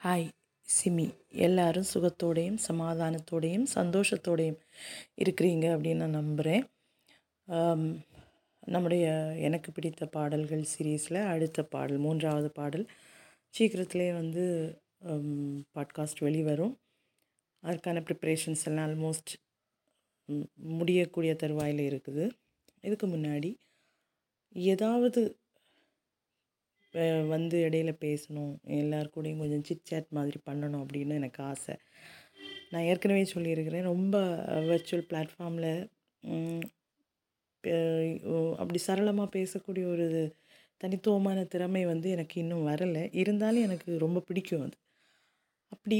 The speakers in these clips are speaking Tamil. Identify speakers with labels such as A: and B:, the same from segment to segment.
A: ஹாய் சிமி. எல்லாரும் சுகத்தோடையும் சமாதானத்தோடையும் சந்தோஷத்தோடையும் இருக்கிறீங்க அப்படின்னு நான் நம்புகிறேன் நம்முடைய எனக்கு பிடித்த பாடல்கள் சீரீஸில் அடுத்த பாடல் மூன்றாவது பாடல் சீக்கிரத்திலே வந்து பாட்காஸ்ட் வெளிவரும். அதுக்கான ப்ரிப்ரேஷன்ஸ் எல்லாம் ஆல்மோஸ்ட் முடியக்கூடிய தருவாயில் இருக்குது. இதுக்கு முன்னாடி ஏதாவது வந்து இடையில பேசணும். எல்லார் கூடயும் கொஞ்சம் சிட் சேட் மாதிரி பண்ணணும் அப்படின்னு எனக்கு ஆசை. நான் ஏற்கனவே சொல்லியிருக்கிறேன். ரொம்ப வெர்ச்சுவல் பிளாட்ஃபார்மில் அப்படி சரளமாக பேசக்கூடிய ஒரு தனித்துவமான திறமை வந்து எனக்கு இன்னும் வரலை. இருந்தாலும் எனக்கு ரொம்ப பிடிக்கும் அது. அப்படி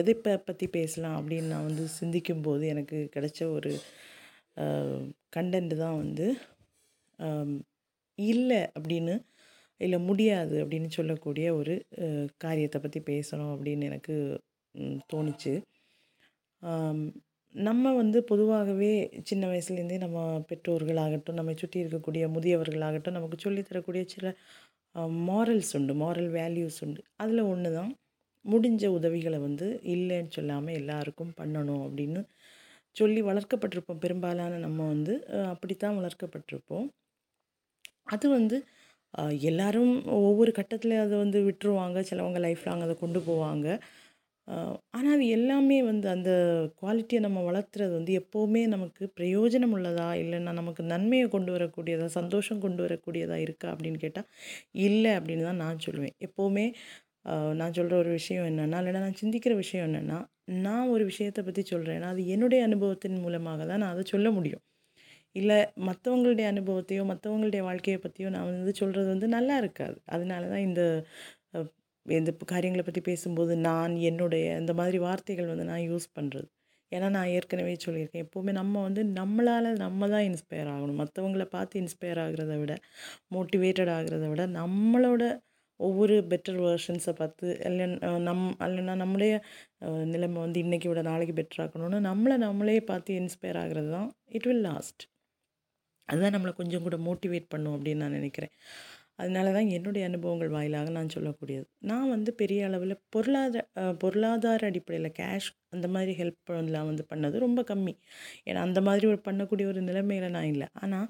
A: எதை பற்றி பேசலாம் அப்படின்னு நான் வந்து சிந்திக்கும்போது எனக்கு கிடைச்ச ஒரு கண்டென்ட் தான் வந்து இல்லை அப்படின்னு இல்லை முடியாது அப்படின்னு சொல்லக்கூடிய ஒரு காரியத்தை பற்றி பேசணும் அப்படின்னு எனக்கு தோணுச்சு. நம்ம வந்து பொதுவாகவே சின்ன வயசுலேருந்தே நம்ம பெற்றோர்களாகட்டும் நம்மை சுற்றி இருக்கக்கூடிய முதியவர்களாகட்டும் நமக்கு சொல்லித் தரக்கூடிய சில மாரல்ஸ் உண்டு மாரல் வேல்யூஸ் உண்டு. அதில் ஒன்று தான் முடிஞ்ச உதவிகளை வந்து இல்லைன்னு சொல்லாமல் எல்லாருக்கும் பண்ணணும் அப்படின்னு சொல்லி வளர்க்கப்பட்டிருப்போம். பெரும்பாலான நம்ம வந்து அப்படித்தான் வளர்க்கப்பட்டிருப்போம். அது வந்து எல்லோரும் எல்லாரும் ஒவ்வொரு கட்டத்தில் அதை வந்து விட்டுருவாங்க. சிலவங்க லைஃப் லாங் அதை கொண்டு போவாங்க. ஆனால் அது எல்லாமே வந்து அந்த குவாலிட்டியை நம்ம வளர்த்துறது வந்து எப்போவுமே நமக்கு பிரயோஜனம் உள்ளதா? இல்லைன்னா நமக்கு நன்மையை கொண்டு வரக்கூடியதா? சந்தோஷம் கொண்டு வரக்கூடியதா இருக்கா? அப்படின்னு கேட்டால் இல்லை அப்படின்னு தான் நான் சொல்லுவேன். எப்போவுமே நான் சொல்கிற ஒரு விஷயம் என்னென்னா இல்லைன்னா நான் சிந்திக்கிற விஷயம் என்னென்னா நான் ஒரு விஷயத்தை பற்றி சொல்கிறேன்னா அது என்னுடைய அனுபவத்தின் மூலமாக தான் நான் அதை சொல்ல முடியும். இல்லை மற்றவங்களுடைய அனுபவத்தையோ மற்றவங்களுடைய வாழ்க்கையை பற்றியோ நான் வந்து சொல்கிறது வந்து நல்லா இருக்காது. அதனால தான் இந்த இந்த காரியங்களை பற்றி பேசும்போது நான் என்னுடைய இந்த மாதிரி வார்த்தைகள் வந்து நான் யூஸ் பண்ணுறது ஏன்னா நான் ஏற்கனவே சொல்லியிருக்கேன். எப்போவுமே நம்ம வந்து நம்மளால் நம்ம தான் இன்ஸ்பயர் ஆகணும். மற்றவங்கள பார்த்து இன்ஸ்பயர் ஆகிறத விட மோட்டிவேட்டட் ஆகிறத விட நம்மளோட ஒவ்வொரு பெட்டர் வேர்ஷன்ஸை பார்த்து இல்லை நம் இல்லைன்னா நம்முடைய நிலைமை வந்து இன்றைக்கி விட நாளைக்கு பெட்டர் ஆக்கணும்னு நம்மளை நம்மளே பார்த்து இன்ஸ்பயர் ஆகிறது தான். இட் வில் லாஸ்ட் அதுதான் நம்மளை கொஞ்சம் கூட மோட்டிவேட் பண்ணும் அப்படின்னு நான் நினைக்கிறேன். அதனால தான் என்னுடைய அனுபவங்கள் வாயிலாக நான் சொல்லக்கூடியது. நான் வந்து பெரிய அளவில் பொருளாதார பொருளாதார அடிப்படையில் கேஷ் அந்த மாதிரி ஹெல்ப் பண்ணலாம் வந்து பண்ணது ரொம்ப கம்மி. ஏன்னா அந்த மாதிரி ஒரு பண்ணக்கூடிய ஒரு நிலைமையில் நான் இல்லை. ஆனால்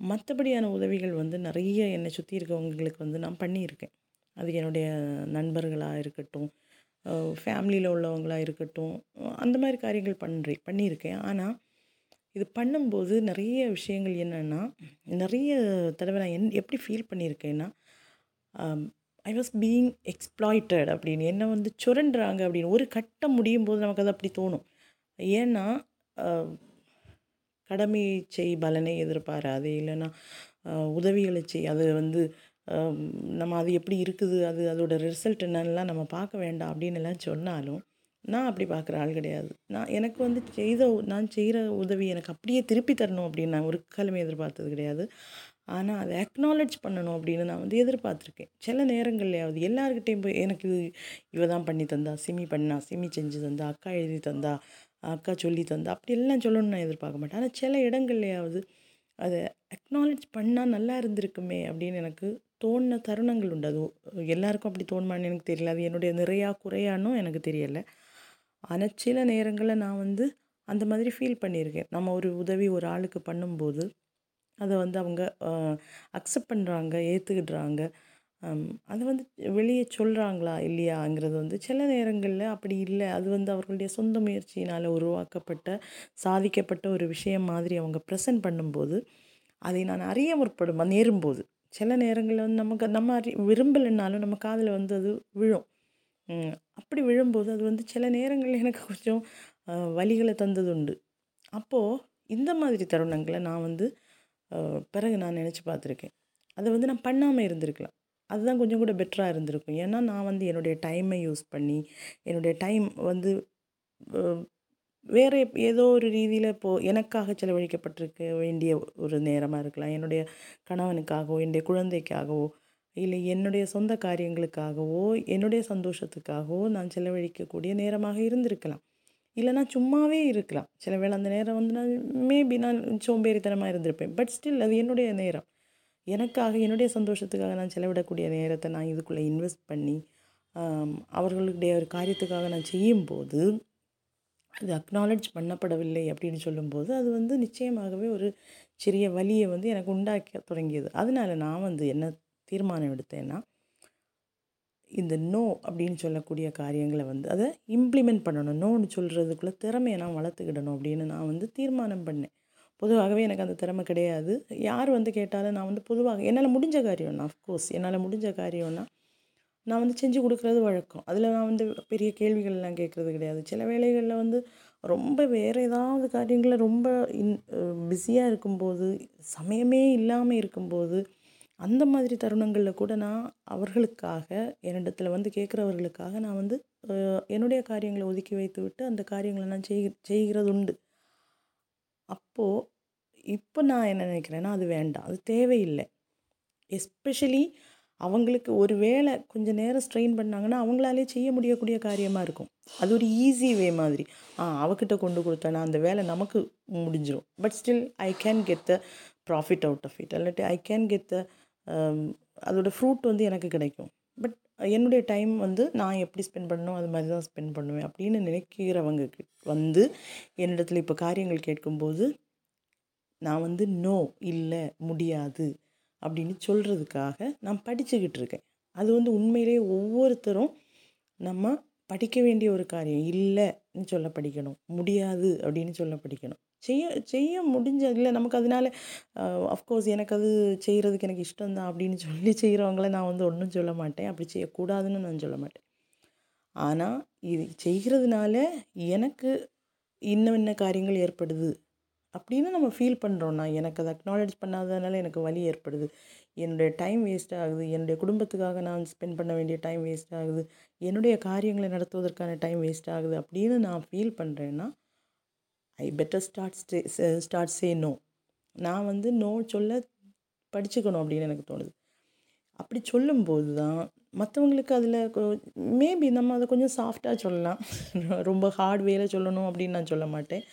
A: மற்றபடியான உதவிகள் வந்து நிறைய என்னை சுற்றி இருக்கவங்களுக்கு வந்து நான் பண்ணியிருக்கேன். அது என்னுடைய நண்பர்களாக இருக்கட்டும் ஃபேமிலியில் உள்ளவங்களாக இருக்கட்டும் அந்த மாதிரி காரியங்கள் பண்ணுறேன் பண்ணியிருக்கேன். ஆனால் இது பண்ணும்போது நிறைய விஷயங்கள் என்னென்னா நிறைய தடவை நான் என் எப்படி ஃபீல் பண்ணியிருக்கேன்னா ஐ வாஸ் பீயிங் எக்ஸ்ப்ளாய்டட் அப்படின்னு என்ன வந்து சுரண்டுறாங்க அப்படின்னு ஒரு கட்டம் முடியும் போது நமக்கு அது அப்படி தோணும். ஏன்னா கடமை செய் பலனை எதிர்பாராது இல்லைன்னா உதவிகளை செய் அது வந்து நம்ம அது எப்படி இருக்குது அது அதோட ரிசல்ட் என்னென்னலாம் நம்ம பார்க்க வேண்டாம் அப்படின்னு எல்லாம் சொன்னாலும் நான் அப்படி பார்க்குற ஆள் கிடையாது. நான் எனக்கு வந்து செய்த நான் செய்கிற உதவி எனக்கு அப்படியே திருப்பி தரணும் அப்படின்னு நான் ஒரு காலமே எதிர்பார்த்தது கிடையாது. ஆனால் அதை அக்னாலஜ் பண்ணணும் அப்படின்னு நான் வந்து எதிர்பார்த்துருக்கேன். சில நேரங்கள்லையாவது எல்லாருக்கிட்டேயும் போய் எனக்கு இது இவ தான் பண்ணி தந்தா சிமி பண்ணா சிமி செஞ்சு தந்தா அக்கா எழுதி தந்தா அக்கா சொல்லி தந்தா அப்படி எல்லாம் சொல்லணும்னு நான் எதிர்பார்க்க மாட்டேன். ஆனால் சில இடங்கள்லையாவது அதை அக்னாலஜ் பண்ணால் நல்லா இருந்திருக்குமே அப்படின்னு எனக்கு தோணின தருணங்கள் உண்டு. அது எல்லாருக்கும் அப்படி தோணுமான்னு எனக்கு தெரியல. அது என்னுடைய நிறையா குறையானும் எனக்கு தெரியலை. ஆனால் சில நேரங்களில் நான் வந்து அந்த மாதிரி ஃபீல் பண்ணியிருக்கேன். நம்ம ஒரு உதவி ஒரு ஆளுக்கு பண்ணும்போது அதை வந்து அவங்க அக்செப்ட் பண்ணுறாங்க ஏற்றுக்கிடுறாங்க அதை வந்து வெளியே சொல்கிறாங்களா இல்லையாங்கிறது வந்து சில நேரங்களில் அப்படி இல்லை. அது வந்து அவர்களுடைய சொந்த முயற்சியினால் உருவாக்கப்பட்ட சாதிக்கப்பட்ட ஒரு விஷயம் மாதிரி அவங்க ப்ரெசென்ட் பண்ணும்போது அதை நான் அறிய முற்படும் நேரும்போது. சில நேரங்களில் வந்து நமக்கு நம்ம அறி விரும்பலைன்னாலும் நம்ம காதில் வந்து அது விழும். அப்படி விழும்போது அது வந்து சில நேரங்களில் எனக்கு கொஞ்சம் வழிகளை வலிகளை தந்தது உண்டு அப்போது இந்த மாதிரி தருணங்களை நான் வந்து பிறகு நான் நினச்சி பார்த்துருக்கேன். அதை வந்து நான் பண்ணாமல் இருந்திருக்கலாம். அதுதான் கொஞ்சம் கூட பெட்டராக இருந்திருக்கும். ஏன்னா நான் வந்து என்னுடைய டைமை யூஸ் பண்ணி என்னுடைய டைம் வந்து வேறு ஏதோ ஒரு ரீதியில் இப்போது எனக்காக செலவழிக்கப்பட்டிருக்க வேண்டிய ஒரு நேரமாக இருக்கலாம். என்னுடைய கணவனுக்காகவோ என்னுடைய குழந்தைக்காகவோ இல்லை என்னுடைய சொந்த காரியங்களுக்காகவோ என்னுடைய சந்தோஷத்துக்காகவோ நான் செலவழிக்கக்கூடிய நேரமாக இருந்திருக்கலாம். இல்லைனா சும்மாவே இருக்கலாம். சில வேளை அந்த நேரம் வந்து நான் மேபி நான் சோம்பேறித்தனமாக இருந்திருப்பேன். பட் ஸ்டில் அது என்னுடைய நேரம். எனக்காக என்னுடைய சந்தோஷத்துக்காக நான் செலவிடக்கூடிய நேரத்தை நான் இதுக்குள்ளே இன்வெஸ்ட் பண்ணி அவர்களுடைய ஒரு காரியத்துக்காக நான் செய்யும்போது அது அக்னாலஜ் பண்ணப்படவில்லை அப்படின்னு சொல்லும்போது அது வந்து நிச்சயமாகவே ஒரு சிறிய வலியை வந்து எனக்கு உண்டாக்க தொடங்கியது. அதனால நான் வந்து என்ன தீர்மானம் எடுத்தேன்னா இந்த நோ அப்படின்னு சொல்லக்கூடிய காரியங்களை வந்து அதை இம்ப்ளிமெண்ட் பண்ணணும். நோன்னு சொல்கிறதுக்குள்ளே திறமையை நான் வளர்த்துக்கிடணும் அப்படின்னு நான் வந்து தீர்மானம் பண்ணேன். பொதுவாகவே எனக்கு அந்த திறமை கிடையாது. யார் வந்து கேட்டாலும் நான் வந்து பொதுவாக என்னால் முடிஞ்ச காரியம்னா அஃப்கோர்ஸ் என்னால் முடிஞ்ச காரியம்னா நான் வந்து செஞ்சு கொடுக்குறது வழக்கம். அதில் நான் வந்து பெரிய கேள்விகள்லாம் கேட்குறது கிடையாது. சில வேளைகளில் வந்து ரொம்ப வேறு ஏதாவது காரியங்களில் ரொம்ப இன் பிஸியாக இருக்கும்போது சமயமே இல்லாமல் இருக்கும்போது அந்த மாதிரி தருணங்களில் கூட நான் அவர்களுக்காக என்னிடத்தில் வந்து கேட்குறவர்களுக்காக நான் வந்து என்னுடைய காரியங்களை ஒதுக்கி வைத்து விட்டு அந்த காரியங்களை நான் செய் செய்கிறது உண்டு அப்போது இப்போ நான் என்ன நினைக்கிறேன்னா அது வேண்டாம். அது தேவையில்லை. எஸ்பெஷலி அவங்களுக்கு ஒரு வேளை கொஞ்சம் நேரம் ஸ்ட்ரெயின் பண்ணாங்கன்னா அவங்களாலே செய்ய முடியக்கூடிய காரியமாக இருக்கும். அது ஒரு ஈஸி வே மாதிரி. ஆ அவகிட்ட கொண்டு கொடுத்தேன்னா அந்த வேலை நமக்கு முடிஞ்சிடும் but still I can get the profit out of it இல்லாட்டி ஐ கேன் கெட் த அதோடய ஃப்ரூட் வந்து எனக்கு கிடைக்கும். பட் என்னுடைய டைம் வந்து நான் எப்படி ஸ்பெண்ட் பண்ணணும் அது மாதிரி தான் ஸ்பெண்ட் பண்ணுவேன் அப்படின்னு நினைக்கிறவங்க வந்து என்னிடத்துல இப்போ காரியங்கள் கேட்கும்போது நான் வந்து நோ இல்லை முடியாது அப்படின்னு சொல்கிறதுக்காக நான் படிச்சுக்கிட்டு இருக்கேன். அது வந்து உண்மையிலே ஒவ்வொருத்தரும் நம்ம படிக்க வேண்டிய ஒரு காரியம் இல்லைன்னு சொல்ல படிக்கணும் முடியாது அப்படின்னு சொல்ல படிக்கணும். செய்ய செய்ய முடிஞ்ச இல்லை நமக்கு அதனால அஃப்கோர்ஸ் எனக்கு அது செய்கிறதுக்கு எனக்கு இஷ்டம் தான் அப்படின்னு சொல்லி செய்கிறவங்கள நான் வந்து ஒன்றும் சொல்ல மாட்டேன். அப்படி செய்யக்கூடாதுன்னு நான் சொல்ல மாட்டேன். ஆனால் இது செய்கிறதுனால எனக்கு இன்னும் என்ன காரியங்கள் ஏற்படுது அப்படின்னு நம்ம ஃபீல் பண்ணுறோன்னா எனக்கு அதை அக்னாலேஜ் பண்ணாததுனால எனக்கு வலி ஏற்படுது. என்னுடைய டைம் வேஸ்ட் ஆகுது. என்னுடைய குடும்பத்துக்காக நான் ஸ்பெண்ட் பண்ண வேண்டிய டைம் வேஸ்ட் ஆகுது. என்னுடைய காரியங்களை நடத்துவதற்கான டைம் வேஸ்ட் ஆகுது அப்படின்னு நான் ஃபீல் பண்ணுறேன்னா I better start stay start say no நான் வந்து நோ சொல்ல படிச்சுக்கணும் அப்படின்னு எனக்கு தோணுது. அப்படி சொல்லும்போது தான் மற்றவங்களுக்கு அதில் மேபி நம்ம அதை கொஞ்சம் சாஃப்டாக சொல்லலாம். ரொம்ப ஹார்ட் வேலை சொல்லணும் அப்படின்னு நான் சொல்ல மாட்டேன்.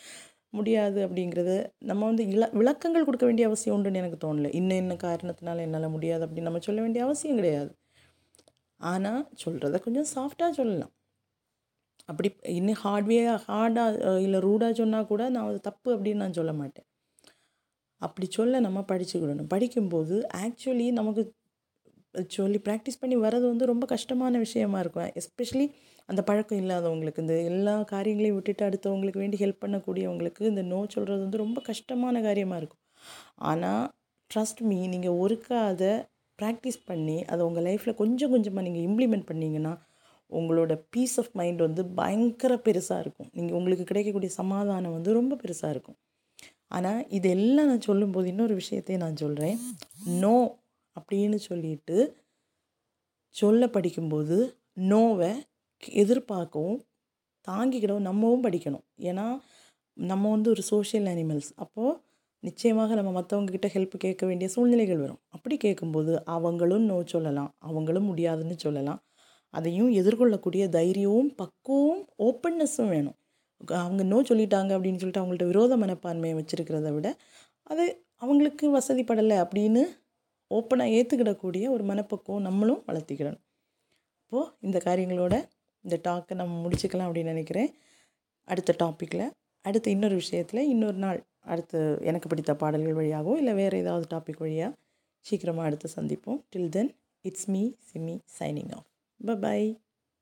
A: முடியாது அப்படிங்கிறத நம்ம வந்து இல விளக்கங்கள் கொடுக்க வேண்டிய அவசியம் உண்டுன்னு எனக்கு தோணலை. இன்னும் என்ன காரணத்தினால என்னால் முடியாது அப்படின்னு நம்ம சொல்ல வேண்டிய அவசியம் கிடையாது. ஆனால் சொல்கிறத கொஞ்சம் சாஃப்டாக சொல்லலாம். அப்படி இன்னும் ஹார்ட்வே ஹார்டாக இல்லை ரூடாக சொன்னால் கூட நான் அது தப்பு அப்படின்னு நான் சொல்ல மாட்டேன். அப்படி சொல்ல நம்ம படிச்சுக்கிடணும். படிக்கும்போது ஆக்சுவலி நமக்கு சொல்லி ப்ராக்டிஸ் பண்ணி வர்றது வந்து ரொம்ப கஷ்டமான விஷயமா இருக்கும். எஸ்பெஷலி அந்த பழக்கம் இல்லாதவங்களுக்கு இந்த எல்லா காரியங்களையும் விட்டுட்டு அடுத்தவங்களுக்கு வேண்டி ஹெல்ப் பண்ணக்கூடியவங்களுக்கு இந்த நோ சொல்கிறது வந்து ரொம்ப கஷ்டமான காரியமாக இருக்கும். ஆனால் ட்ரஸ்ட் மீ நீங்கள் ஒருக்கா அதை ப்ராக்டிஸ் பண்ணி அதை உங்கள் லைஃப்பில் கொஞ்சம் கொஞ்சமாக நீங்கள் இம்ப்ளிமெண்ட் பண்ணிங்கன்னா உங்களோட பீஸ் ஆஃப் மைண்ட் வந்து பயங்கர பெருசாக இருக்கும். நீங்கள் உங்களுக்கு கிடைக்கக்கூடிய சமாதானம் வந்து ரொம்ப பெருசாக இருக்கும். ஆனால் இதெல்லாம் நான் சொல்லும்போது இன்னொரு விஷயத்தையும் நான் சொல்கிறேன் நோ அப்படின்னு சொல்லிட்டு சொல்ல படிக்கும்போது நோவை எதிர்பார்க்கவும் தாங்கிக்கிடவும் நம்மவும் படிக்கணும். ஏன்னா நம்ம வந்து ஒரு சோஷியல் அனிமல்ஸ் அப்போது நிச்சயமாக நம்ம மற்றவங்கக்கிட்ட ஹெல்ப் கேட்க வேண்டிய சூழ்நிலைகள் வரும். அப்படி கேட்கும்போது அவங்களும் நோ சொல்லலாம். அவங்களும் முடியாதுன்னு சொல்லலாம். அதையும் எதிர்கொள்ளக்கூடிய தைரியமும் பக்குவம் ஓப்பன்னஸும் வேணும். அவங்க நோ சொல்லிட்டாங்க அப்படின்னு சொல்லிட்டு அவங்கள்ட்ட விரோத மனப்பான்மையை வச்சுருக்கிறத விட அது அவங்களுக்கு வசதிப்படலை அப்படின்னு ஓப்பனாக ஏற்றுக்கிடக்கூடிய ஒரு மனப்பக்குவம் நம்மளும் வளர்த்திக்கிடணும். இப்போது இந்த காரியங்களோட இந்த டாக்கை நம்ம முடிச்சுக்கலாம் அப்படின்னு நினைக்கிறேன். அடுத்த டாப்பிக்கில் அடுத்த இன்னொரு விஷயத்தில் இன்னொரு நாள் அடுத்து எனக்கு பிடித்த பாடல்கள் வழியாகவோ இல்லை வேறு ஏதாவது டாபிக் வழியாக சீக்கிரமாக அடுத்து சந்திப்போம். Till then it's me Simmi signing off Bye bye.